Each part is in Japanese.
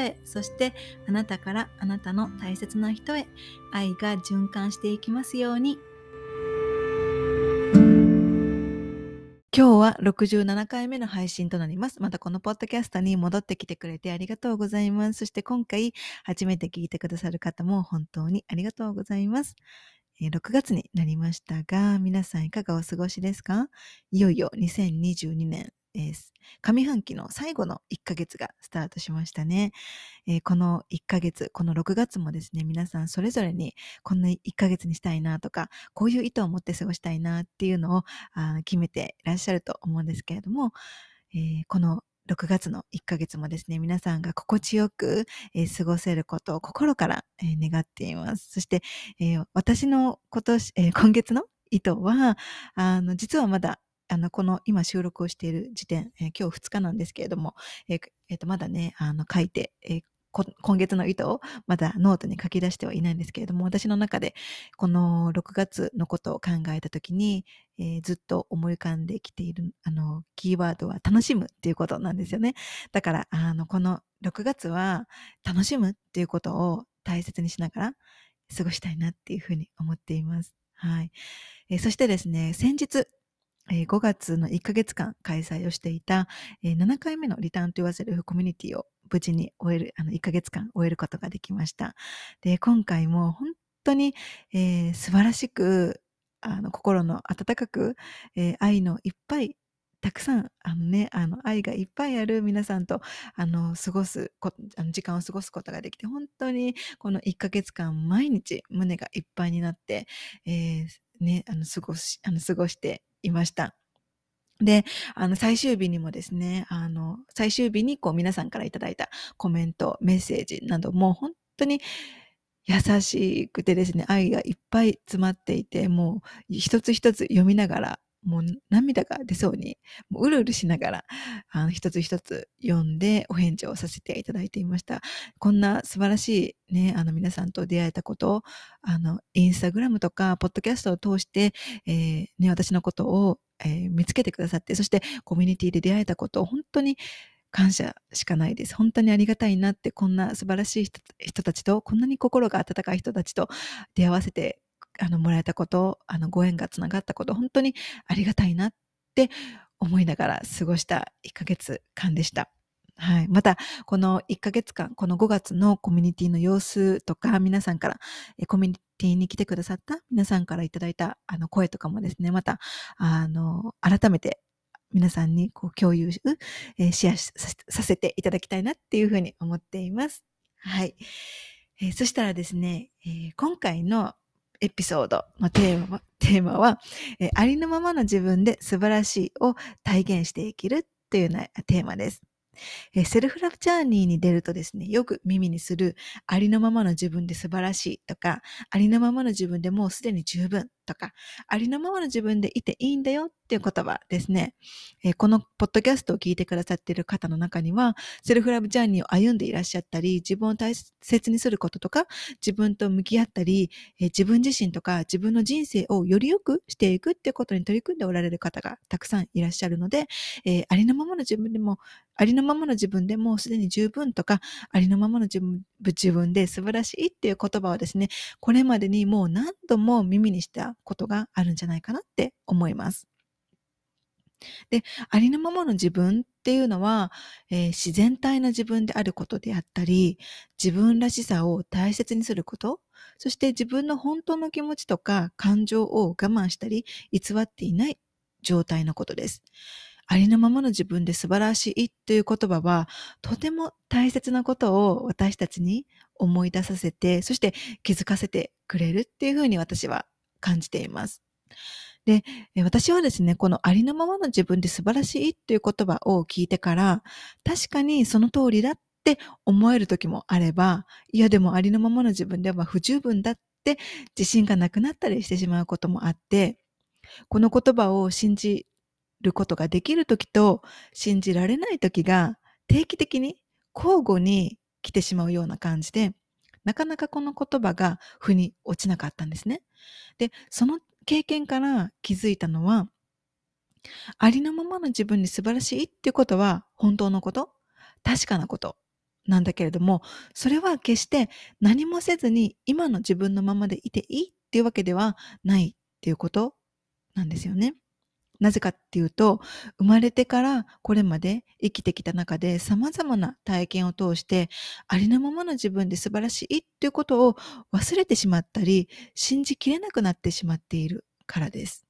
へそしてあなたからあなたの大切な人へ愛が循環していきますように今日は67回目の配信となります。またこのポッドキャストに戻ってきてくれてありがとうございます。そして今回初めて聞いてくださる方も本当にありがとうございます。6月になりましたが、皆さんいかがお過ごしですか？いよいよ2022年え上半期の最後の1ヶ月がスタートしましたね、えー、この1ヶ月、この6月もですね、皆さんそれぞれにこんな1ヶ月にしたいなとか、こういう意図を持って過ごしたいなっていうのをあ決めていらっしゃると思うんですけれども、えー、この6月の1ヶ月もですね、皆さんが心地よく、えー、過ごせることを心から、えー、願っています。そして、えー、私の今年、え今月の意図は、あの、実はまだあの、この今収録をしている時点、えー、今日2日なんですけれども、えーえー、とまだね、あの、書いて、えー今月の意図をまだノートに書き出してはいないんですけれども、私の中でこの6月のことを考えたときに、えー、ずっと思い浮かんできているあのキーワードは楽しむっていうことなんですよね。だから、あの、この6月は楽しむっていうことを大切にしながら過ごしたいなっていうふうに思っています。はい。えー、そしてですね、先日、5月の1ヶ月間開催をしていた7回目のリターンと言わせるコミュニティを無事に終える、あの1ヶ月間終えることができました。で、今回も本当に、えー、素晴らしく、あの心の温かく、えー、愛のいっぱいたくさん、あのね、あの、愛がいっぱいある皆さんと、あの、過ごすこ、あの時間を過ごすことができて、本当にこの1ヶ月間、毎日胸がいっぱいになって、えー、ね、あの、過ごし、あの、過ごしていました。で、あの、最終日にもですね、あの、最終日にこう皆さんからいただいたコメント、メッセージなども本当に優しくてですね、愛がいっぱい詰まっていて、もう一つ一つ読みながら、もう涙が出そうに、もううるうるしながら、あの、一つ一つ読んでお返事をさせていただいていました。こんな素晴らしいね、あの皆さんと出会えたことを、あの、インスタグラムとか、ポッドキャストを通して、えー、ね、私のことを、えー、見つけてくださって、そしてコミュニティで出会えたことを本当に感謝しかないです。本当にありがたいなって、こんな素晴らしい人たちと、こんなに心が温かい人たちと出会わせてあの、もらえたこと、あの、ご縁がつながったこと、本当にありがたいなって思いながら過ごした1ヶ月間でした。はい。また、この1ヶ月間、この5月のコミュニティの様子とか、皆さんから、えコミュニティに来てくださった皆さんからいただいたあの声とかもですね、また、あの、改めて皆さんにこう共有、えー、シェアさせていただきたいなっていうふうに思っています。はい。えー、そしたらですね、えー、今回のエピソードのテーマは、テーマは、えありのままの自分で素晴らしいを体現していけるというテーマです。えセルフラブジャーニーに出るとですね、よく耳にするありのままの自分で素晴らしいとか、ありのままの自分でもうすでに十分とか、ありのままの自分でいていいんだよっていう言葉ですね。えこのポッドキャストを聞いてくださっている方の中には、セルフラブジャーニーを歩んでいらっしゃったり、自分を大切にすることとか、自分と向き合ったり、え自分自身とか自分の人生をより良くしていくっていうことに取り組んでおられる方がたくさんいらっしゃるので、えー、ありのままの自分でもありのままの自分でもうすでに十分とか、ありのままの自分自分で素晴らしいっていう言葉をですね、これまでにもう何度も耳にしたことがあるんじゃないかなって思います。で、ありのままの自分っていうのは、えー、自然体な自分であることであったり、自分らしさを大切にすること、そして自分の本当の気持ちとか感情を我慢したり、偽っていない状態のことです。ありのままの自分で素晴らしいという言葉は、とても大切なことを私たちに思い出させて、そして気づかせてくれるっていうふうに私は感じています。で、私はですね、このありのままの自分で素晴らしいっていう言葉を聞いてから、確かにその通りだって思える時もあれば、いやでもありのままの自分では不十分だって自信がなくなったりしてしまうこともあって、この言葉を信じることができる時と信じられない時が定期的に交互に来てしまうような感じで、なかなかこの言葉が腑に落ちなかったんですね。で、その経験から気づいたのは、ありのままの自分に素晴らしいっていうことは本当のこと、確かなこと？なんだけれども、それは決して何もせずに今の自分のままでいていいっていうわけではないっていうことなんですよね。なぜかっていうと、生まれてからこれまで生きてきた中で様々な体験を通して、ありのままの自分で素晴らしいっていうことを忘れてしまったり、信じきれなくなってしまっているからです。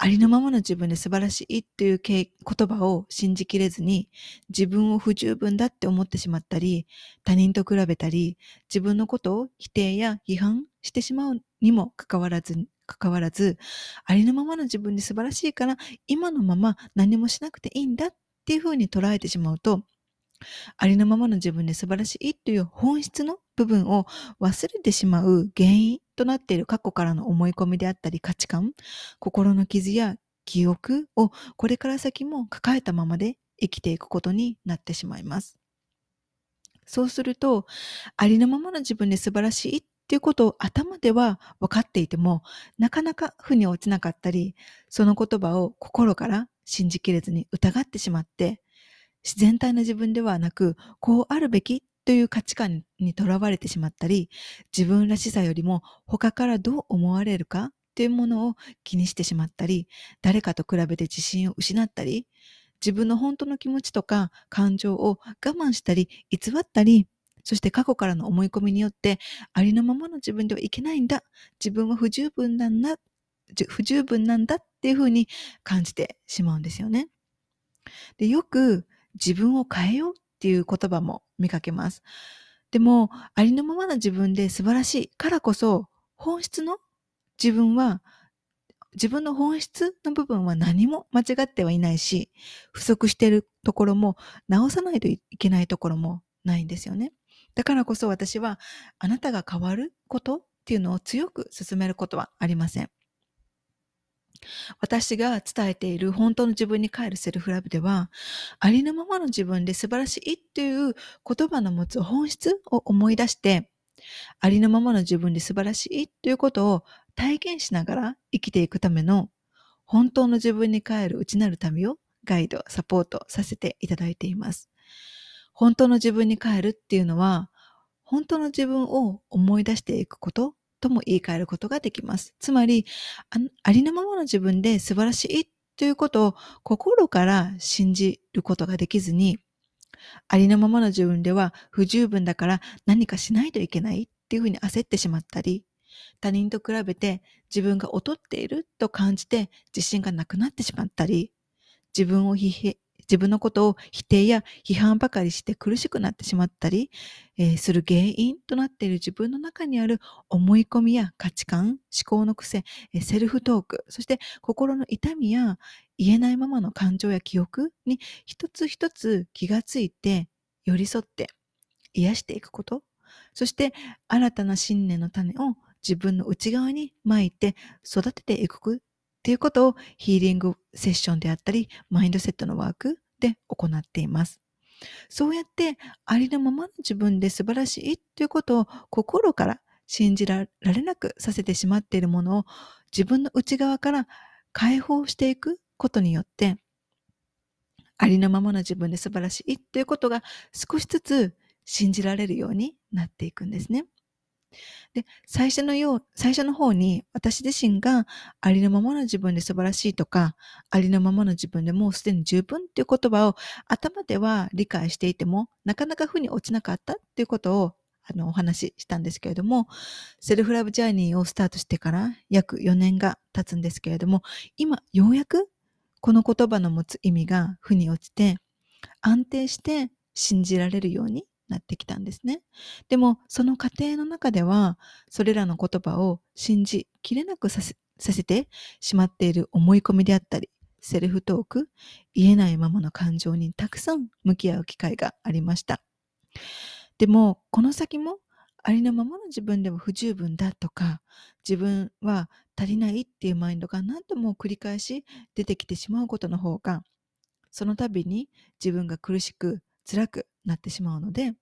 ありのままの自分で素晴らしいっていう言葉を信じきれずに自分を不十分だって思ってしまったり他人と比べたり自分のことを否定や批判してしまうにもかかわらず関わらず、ありのままの自分で素晴らしいから、今のまま何もしなくていいんだっていうふうに捉えてしまうと、ありのままの自分で素晴らしいという本質の部分を忘れてしまう原因となっている過去からの思い込みであったり価値観、心の傷や記憶をこれから先も抱えたままで生きていくことになってしまいます。そうすると、ありのままの自分で素晴らしいっていうことを頭では分かっていても、なかなか腑に落ちなかったり、その言葉を心から信じきれずに疑ってしまって、自然体の自分ではなく、こうあるべきという価値観にとらわれてしまったり、自分らしさよりも他からどう思われるかというものを気にしてしまったり、誰かと比べて自信を失ったり、自分の本当の気持ちとか感情を我慢したり、偽ったり、そして過去からの思い込みによって、ありのままの自分ではいけないんだ。自分は不十分なんだ。不十分なんだっていうふうに感じてしまうんですよね。で、よく自分を変えようっていう言葉も見かけます。でも、ありのままの自分で素晴らしいからこそ、本質の自分は、自分の本質の部分は何も間違ってはいないし、不足しているところも直さないといけないところもないんですよね。だからこそ私はあなたが変わることっていうのを強く進めることはありません。私が伝えている本当の自分に帰るセルフラブでは、ありのままの自分で素晴らしいっていう言葉の持つ本質を思い出して、ありのままの自分で素晴らしいということを体験しながら生きていくための本当の自分に帰る内なる旅をガイド、サポートさせていただいています。本当の自分に変えるっていうのは、本当の自分を思い出していくこととも言い換えることができます。つまり、ありのままの自分で素晴らしいということを心から信じることができずに、ありのままの自分では不十分だから何かしないといけないっていうふうに焦ってしまったり、他人と比べて自分が劣っていると感じて自信がなくなってしまったり、自分を自分のことを否定や批判ばかりして苦しくなってしまったり、えー、する原因となっている自分の中にある思い込みや価値観、思考の癖、え、セルフトーク、そして心の痛みや言えないままの感情や記憶に一つ一つ気がついて寄り添って癒していくこと、そして新たな信念の種を自分の内側に巻いて育てていくっていうことをヒーリングセッションであったり、マインドセットのワークで行っています。そうやってありのままの自分で素晴らしいということを心から信じられなくさせてしまっているものを自分の内側から解放していくことによってありのままの自分で素晴らしいということが少しずつ信じられるようになっていくんですね。で、最初のよう、最初の方に私自身がありのままの自分で素晴らしいとか、ありのままの自分でもうすでに十分っていう言葉を頭では理解していても、なかなか負に落ちなかったっていうことをあのお話ししたんですけれども、セルフラブジャーニーをスタートしてから約4年が経つんですけれども、今ようやくこの言葉の持つ意味が負に落ちて、安定して信じられるようになってきたんですね。でも、その過程の中では、それらの言葉を信じきれなくさせさせてしまっている思い込みであったり、セルフトーク、言えないままの感情にたくさん向き合う機会がありました。でも、この先もありのままの自分でも不十分だとか、自分は足りないっていうマインドが何度も繰り返し出てきてしまうことの方が、その度に自分が苦しく辛くなってしまうので、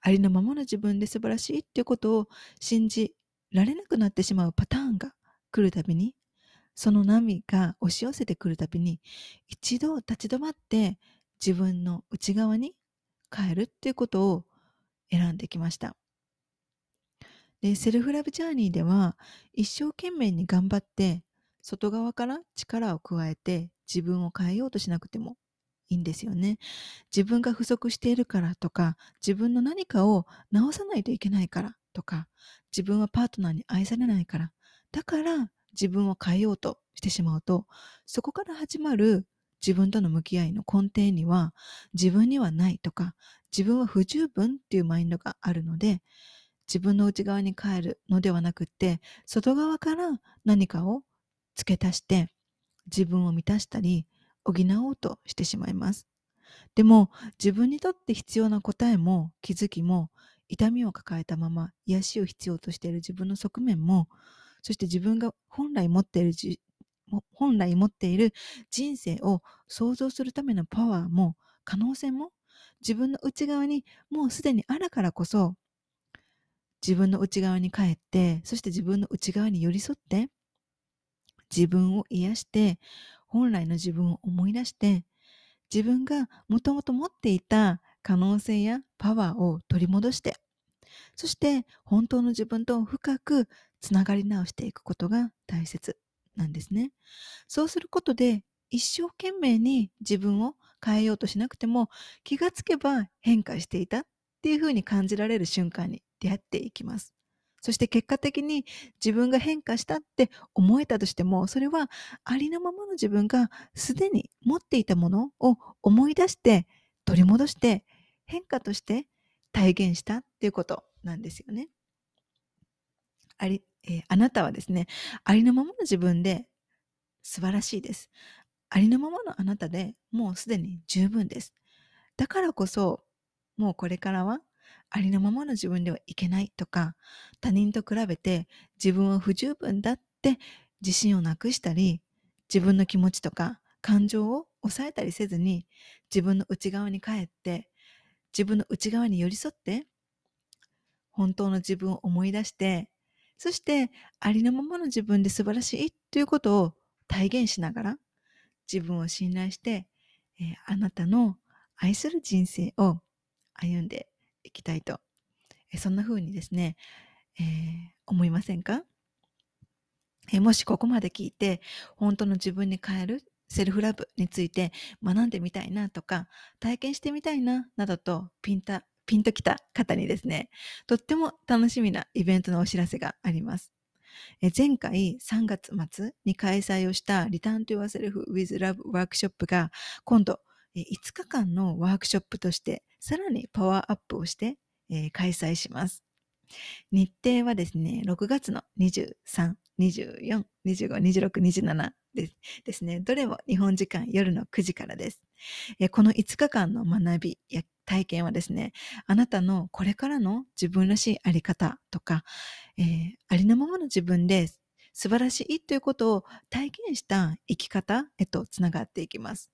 ありのままの自分で素晴らしいっていうことを信じられなくなってしまうパターンが来るたびに、その波が押し寄せてくるたびに、一度立ち止まって自分の内側に帰るっていうことを選んできました。で、セルフラブジャーニーでは一生懸命に頑張って外側から力を加えて自分を変えようとしなくてもいいんですよね。自分が不足しているからとか、自分の何かを直さないといけないからとか、自分はパートナーに愛されないから、だから自分を変えようとしてしまうと、そこから始まる自分との向き合いの根底には、自分にはないとか、自分は不十分っていうマインドがあるので、自分の内側に帰るのではなくって、外側から何かを付け足して、自分を満たしたり、補おうとしてしまいます。でも、自分にとって必要な答えも気づきも、痛みを抱えたまま癒しを必要としている自分の側面も、そして自分が本来持っている本来持っている人生を想像するためのパワーも可能性も自分の内側にもうすでにあるからこそ自分の内側に帰ってそして自分の内側に寄り添って自分を癒して本来の自分を思い出して自分がもともと持っていた可能性やパワーを取り戻してそして本当の自分と深くつながり直していくことが大切なんですね。そうすることで一生懸命に自分を変えようとしなくても気がつけば変化していたっていうふうに感じられる瞬間に出会っていきます。そして結果的に自分が変化したって思えたとしてもそれはありのままの自分がすでに持っていたものを思い出して取り戻して変化として体現したっていうことなんですよね。あり、えー、あなたはですね、ありのままの自分で素晴らしいです。ありのままのあなたでもうすでに十分です。だからこそ、もうこれからはありのままの自分ではいけないとか、他人と比べて自分は不十分だって自信をなくしたり、自分の気持ちとか感情を抑えたりせずに、自分の内側に帰って、自分の内側に寄り添って、本当の自分を思い出して、そしてありのままの自分で素晴らしいということを体現しながら、自分を信頼して、えー、あなたの愛する人生を歩んでいきたいと、そんな風にですね、えー、思いませんか、えもしここまで聞いて、本当の自分に変えるセルフラブについて学んでみたいなとか、体験してみたいな、などとピンタ、ピンときた方にですね、とっても楽しみなイベントのお知らせがあります。前回3月末に開催をした Return to Yourself with Love ワークショップが今度5日間のワークショップとしてさらにパワーアップをして、開催します。日程はですね、6月の23、24、25、26、27ですですね。どれも日本時間夜の9時からです。この5日間の学びや体験はですね、あなたのこれからの自分らしいあり方とか、えー、ありのままの自分で素晴らしいということを体現した生き方へとつながっていきます。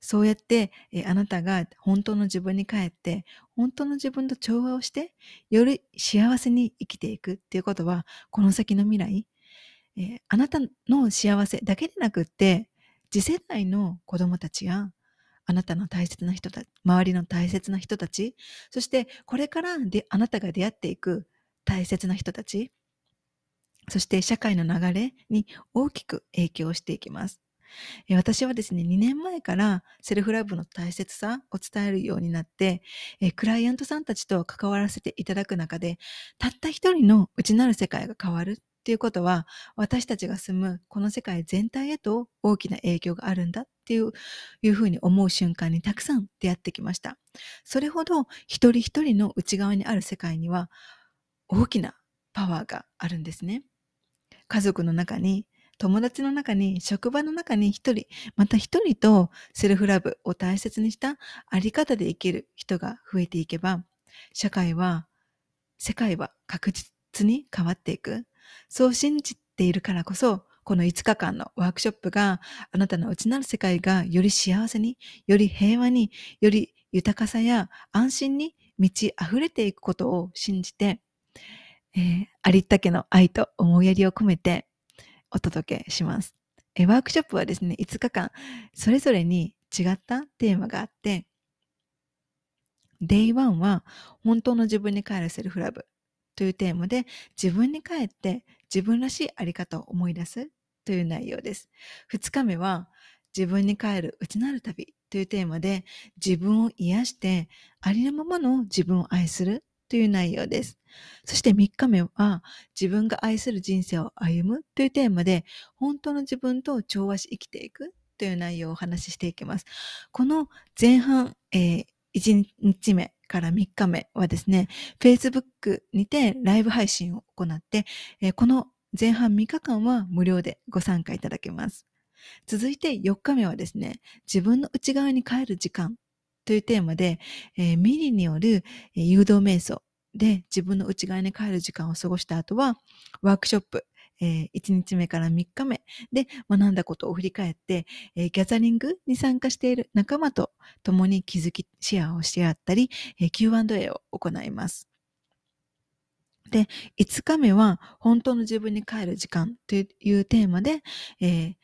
そうやって、えあなたが本当の自分に帰って、本当の自分と調和をして、より幸せに生きていくっていうことは、この先の未来、え、あなたの幸せだけでなくって、次世代の子供たちや、あなたの大切な人たち、周りの大切な人たち、そしてこれからであなたが出会っていく大切な人たち、そして社会の流れに大きく影響していきます。私はですね、2年前からセルフラブの大切さを伝えるようになって、クライアントさんたちと関わらせていただく中で、たった一人の内なる世界が変わるっていうことは、私たちが住むこの世界全体へと大きな影響があるんだっていういうふうに思う瞬間にたくさん出会ってきました。それほど一人一人の内側にある世界には大きなパワーがあるんですね。家族の中に、友達の中に、職場の中に一人、また一人とセルフラブを大切にしたあり方で生きる人が増えていけば、社会は、世界は確実に変わっていく。そう信じているからこそ、この5日間のワークショップがあなたの内なる世界がより幸せに、より平和に、より豊かさや安心に満ち溢れていくことを信じて、えー、ありったけの愛と思いやりを込めてお届けします。えワークショップはですね、5日間、それぞれに違ったテーマがあって、Day1 は本当の自分に帰るセルフラブというテーマで自分に帰って自分らしいあり方を思い出すという内容です。2日目は自分に帰る内なる旅というテーマで自分を癒してありのままの自分を愛するという内容です。そして3日目は自分が愛する人生を歩むというテーマで本当の自分と調和し生きていくという内容をお話ししていきます。この前半、えー、1日目から3日目はですね、Facebook にてライブ配信を行って、えー、この前半3日間は無料でご参加いただけます。続いて4日目はですね、自分の内側に帰る時間というテーマで、えー、ミリによる誘導瞑想で自分の内側に帰る時間を過ごした後は、ワークショップ、えー、1日目から3日目で学んだことを振り返って、えー、ギャザリングに参加している仲間と共に気づき、シェアをし合ったり、えー、Q&A を行います。で、5日目は本当の自分に帰る時間というテーマで、えー、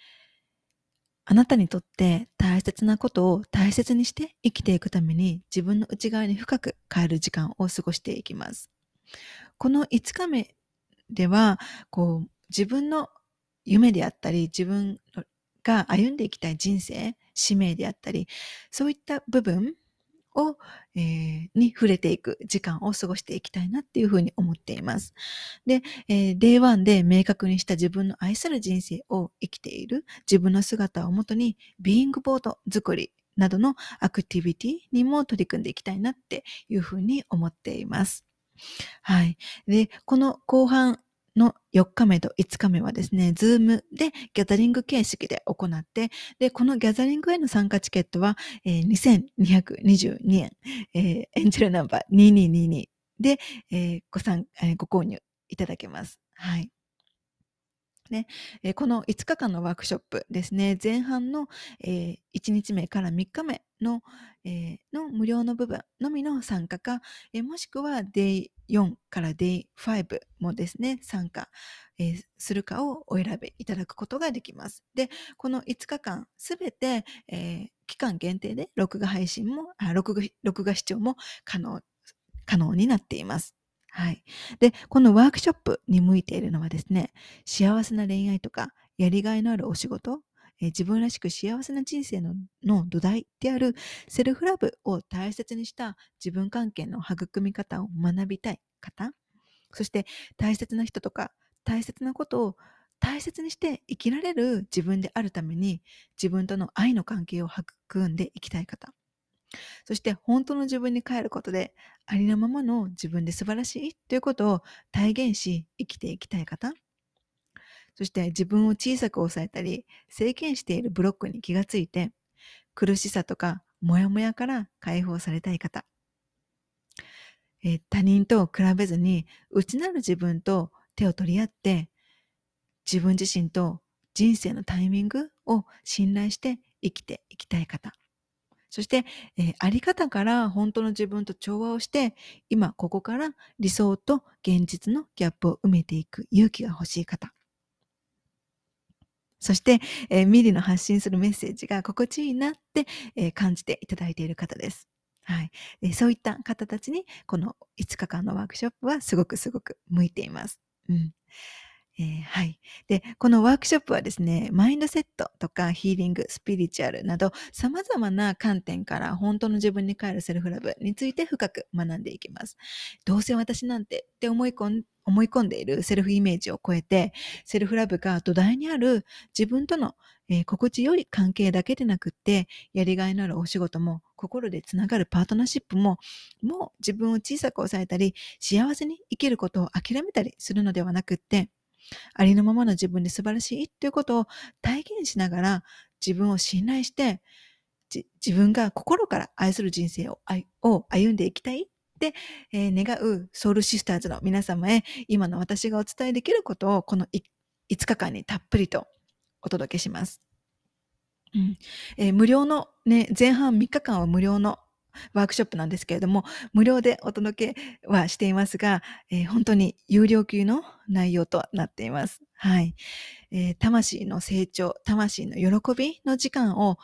あなたにとって大切なことを大切にして生きていくために自分の内側に深く変える時間を過ごしていきます。この5日目では、こう、自分の夢であったり、自分が歩んでいきたい人生、使命であったり、そういった部分を、えー、に触れていく時間を過ごしていきたいなっていうふうに思っています。で、えー、Day1 で明確にした自分の愛する人生を生きている自分の姿をもとに、ビーイングボード作りなどのアクティビティにも取り組んでいきたいなっていうふうに思っています。はい。で、この後半の4日目と5日目はですね、ズームでギャザリング形式で行って、で、このギャザリングへの参加チケットは、えー、2222円、えー、エンジェルナンバー2222で、えー、ご参、えー、ご購入いただけます。はい。ね、えー、この5日間のワークショップですね、前半の、えー、1日目から3日目の,、えー、の無料の部分のみの参加か、え、もしくは Day4 から Day5 もですね、参加、え、するかをお選びいただくことができます。で、この5日間すべて、え、期間限定で録画配信も、あ録画録画視聴も可能可能になっています。はい。で、このワークショップに向いているのはですね、幸せな恋愛とか、やりがいのあるお仕事、え自分らしく幸せな人生のの土台であるセルフラブを大切にした自分関係の育み方を学びたい方、そして大切な人とか大切なことを大切にして生きられる自分であるために自分との愛の関係を育んでいきたい方、そして本当の自分に帰ることでありのままの自分で素晴らしいということを体現し生きていきたい方。そして自分を小さく抑えたり制限しているブロックに気がついて苦しさとかモヤモヤから解放されたい方。え他人と比べずに内なる自分と手を取り合って自分自身と人生のタイミングを信頼して生きていきたい方。そして、えー、あり方から本当の自分と調和をして、今ここから理想と現実のギャップを埋めていく勇気が欲しい方。そして、えー、ミリの発信するメッセージが心地いいなって、えー、感じていただいている方です。はい、えー、そういった方たちに、この5日間のワークショップはすごくすごく向いています。うん。えー、はい。で、このワークショップはですね、マインドセットとかヒーリング、スピリチュアルなど様々な観点から本当の自分に帰るセルフラブについて深く学んでいきます。どうせ私なんてって思い込ん思い込んでいるセルフイメージを超えて、セルフラブが土台にある自分との、えー、心地よい関係だけでなくって、やりがいのあるお仕事も、心でつながるパートナーシップも、もう自分を小さく抑えたり、幸せに生きることを諦めたりするのではなくって、ありのままの自分で素晴らしいっていうことを体現しながら自分を信頼して自分が心から愛する人生をを歩んでいきたいって、えー、願うソウルシスターズの皆様へ今の私がお伝えできることをこの5日間にたっぷりとお届けします。うんえー、無料のね、前半3日間は無料のワークショップなんですけれども、無料でお届けはしていますが、えー、本当に有料級の内容となっています。はい。えー、魂の成長、魂の喜びの時間を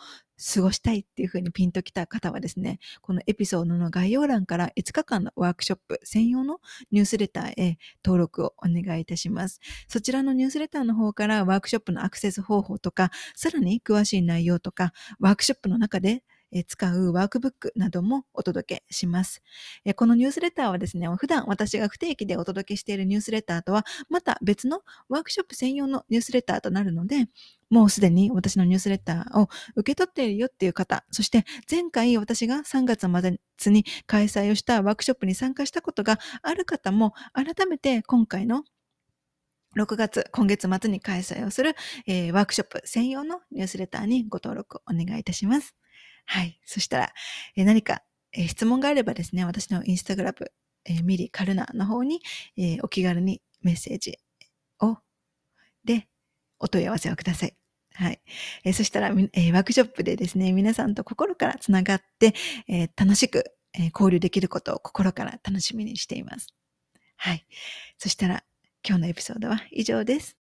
過ごしたいっていうふうにピンときた方はですね、このエピソードの概要欄から5日間のワークショップ専用のニュースレターへ登録をお願いいたします。そちらのニュースレターの方からワークショップのアクセス方法とか、さらに詳しい内容とか、ワークショップの中で使うワークブックなどもお届けします。このニュースレターはですね、普段私が不定期でお届けしているニュースレターとは、また別のワークショップ専用のニュースレターとなるので、もうすでに私のニュースレターを受け取っているよっていう方、そして前回私が3月末に開催をしたワークショップに参加したことがある方も、改めて今回の6月、今月末に開催をする、えー、ワークショップ専用のニュースレターにご登録お願いいたします。はい。そしたら、え、何か、え、質問があればですね、私のインスタグラム、え、ミリカルナの方に、えお気軽にメッセージを、で、お問い合わせをください。はい。えー、そしたら、えー、ワークショップでですね、皆さんと心からつながって、えー、楽しく、え交流できることを心から楽しみにしています。はい。そしたら、今日のエピソードは以上です。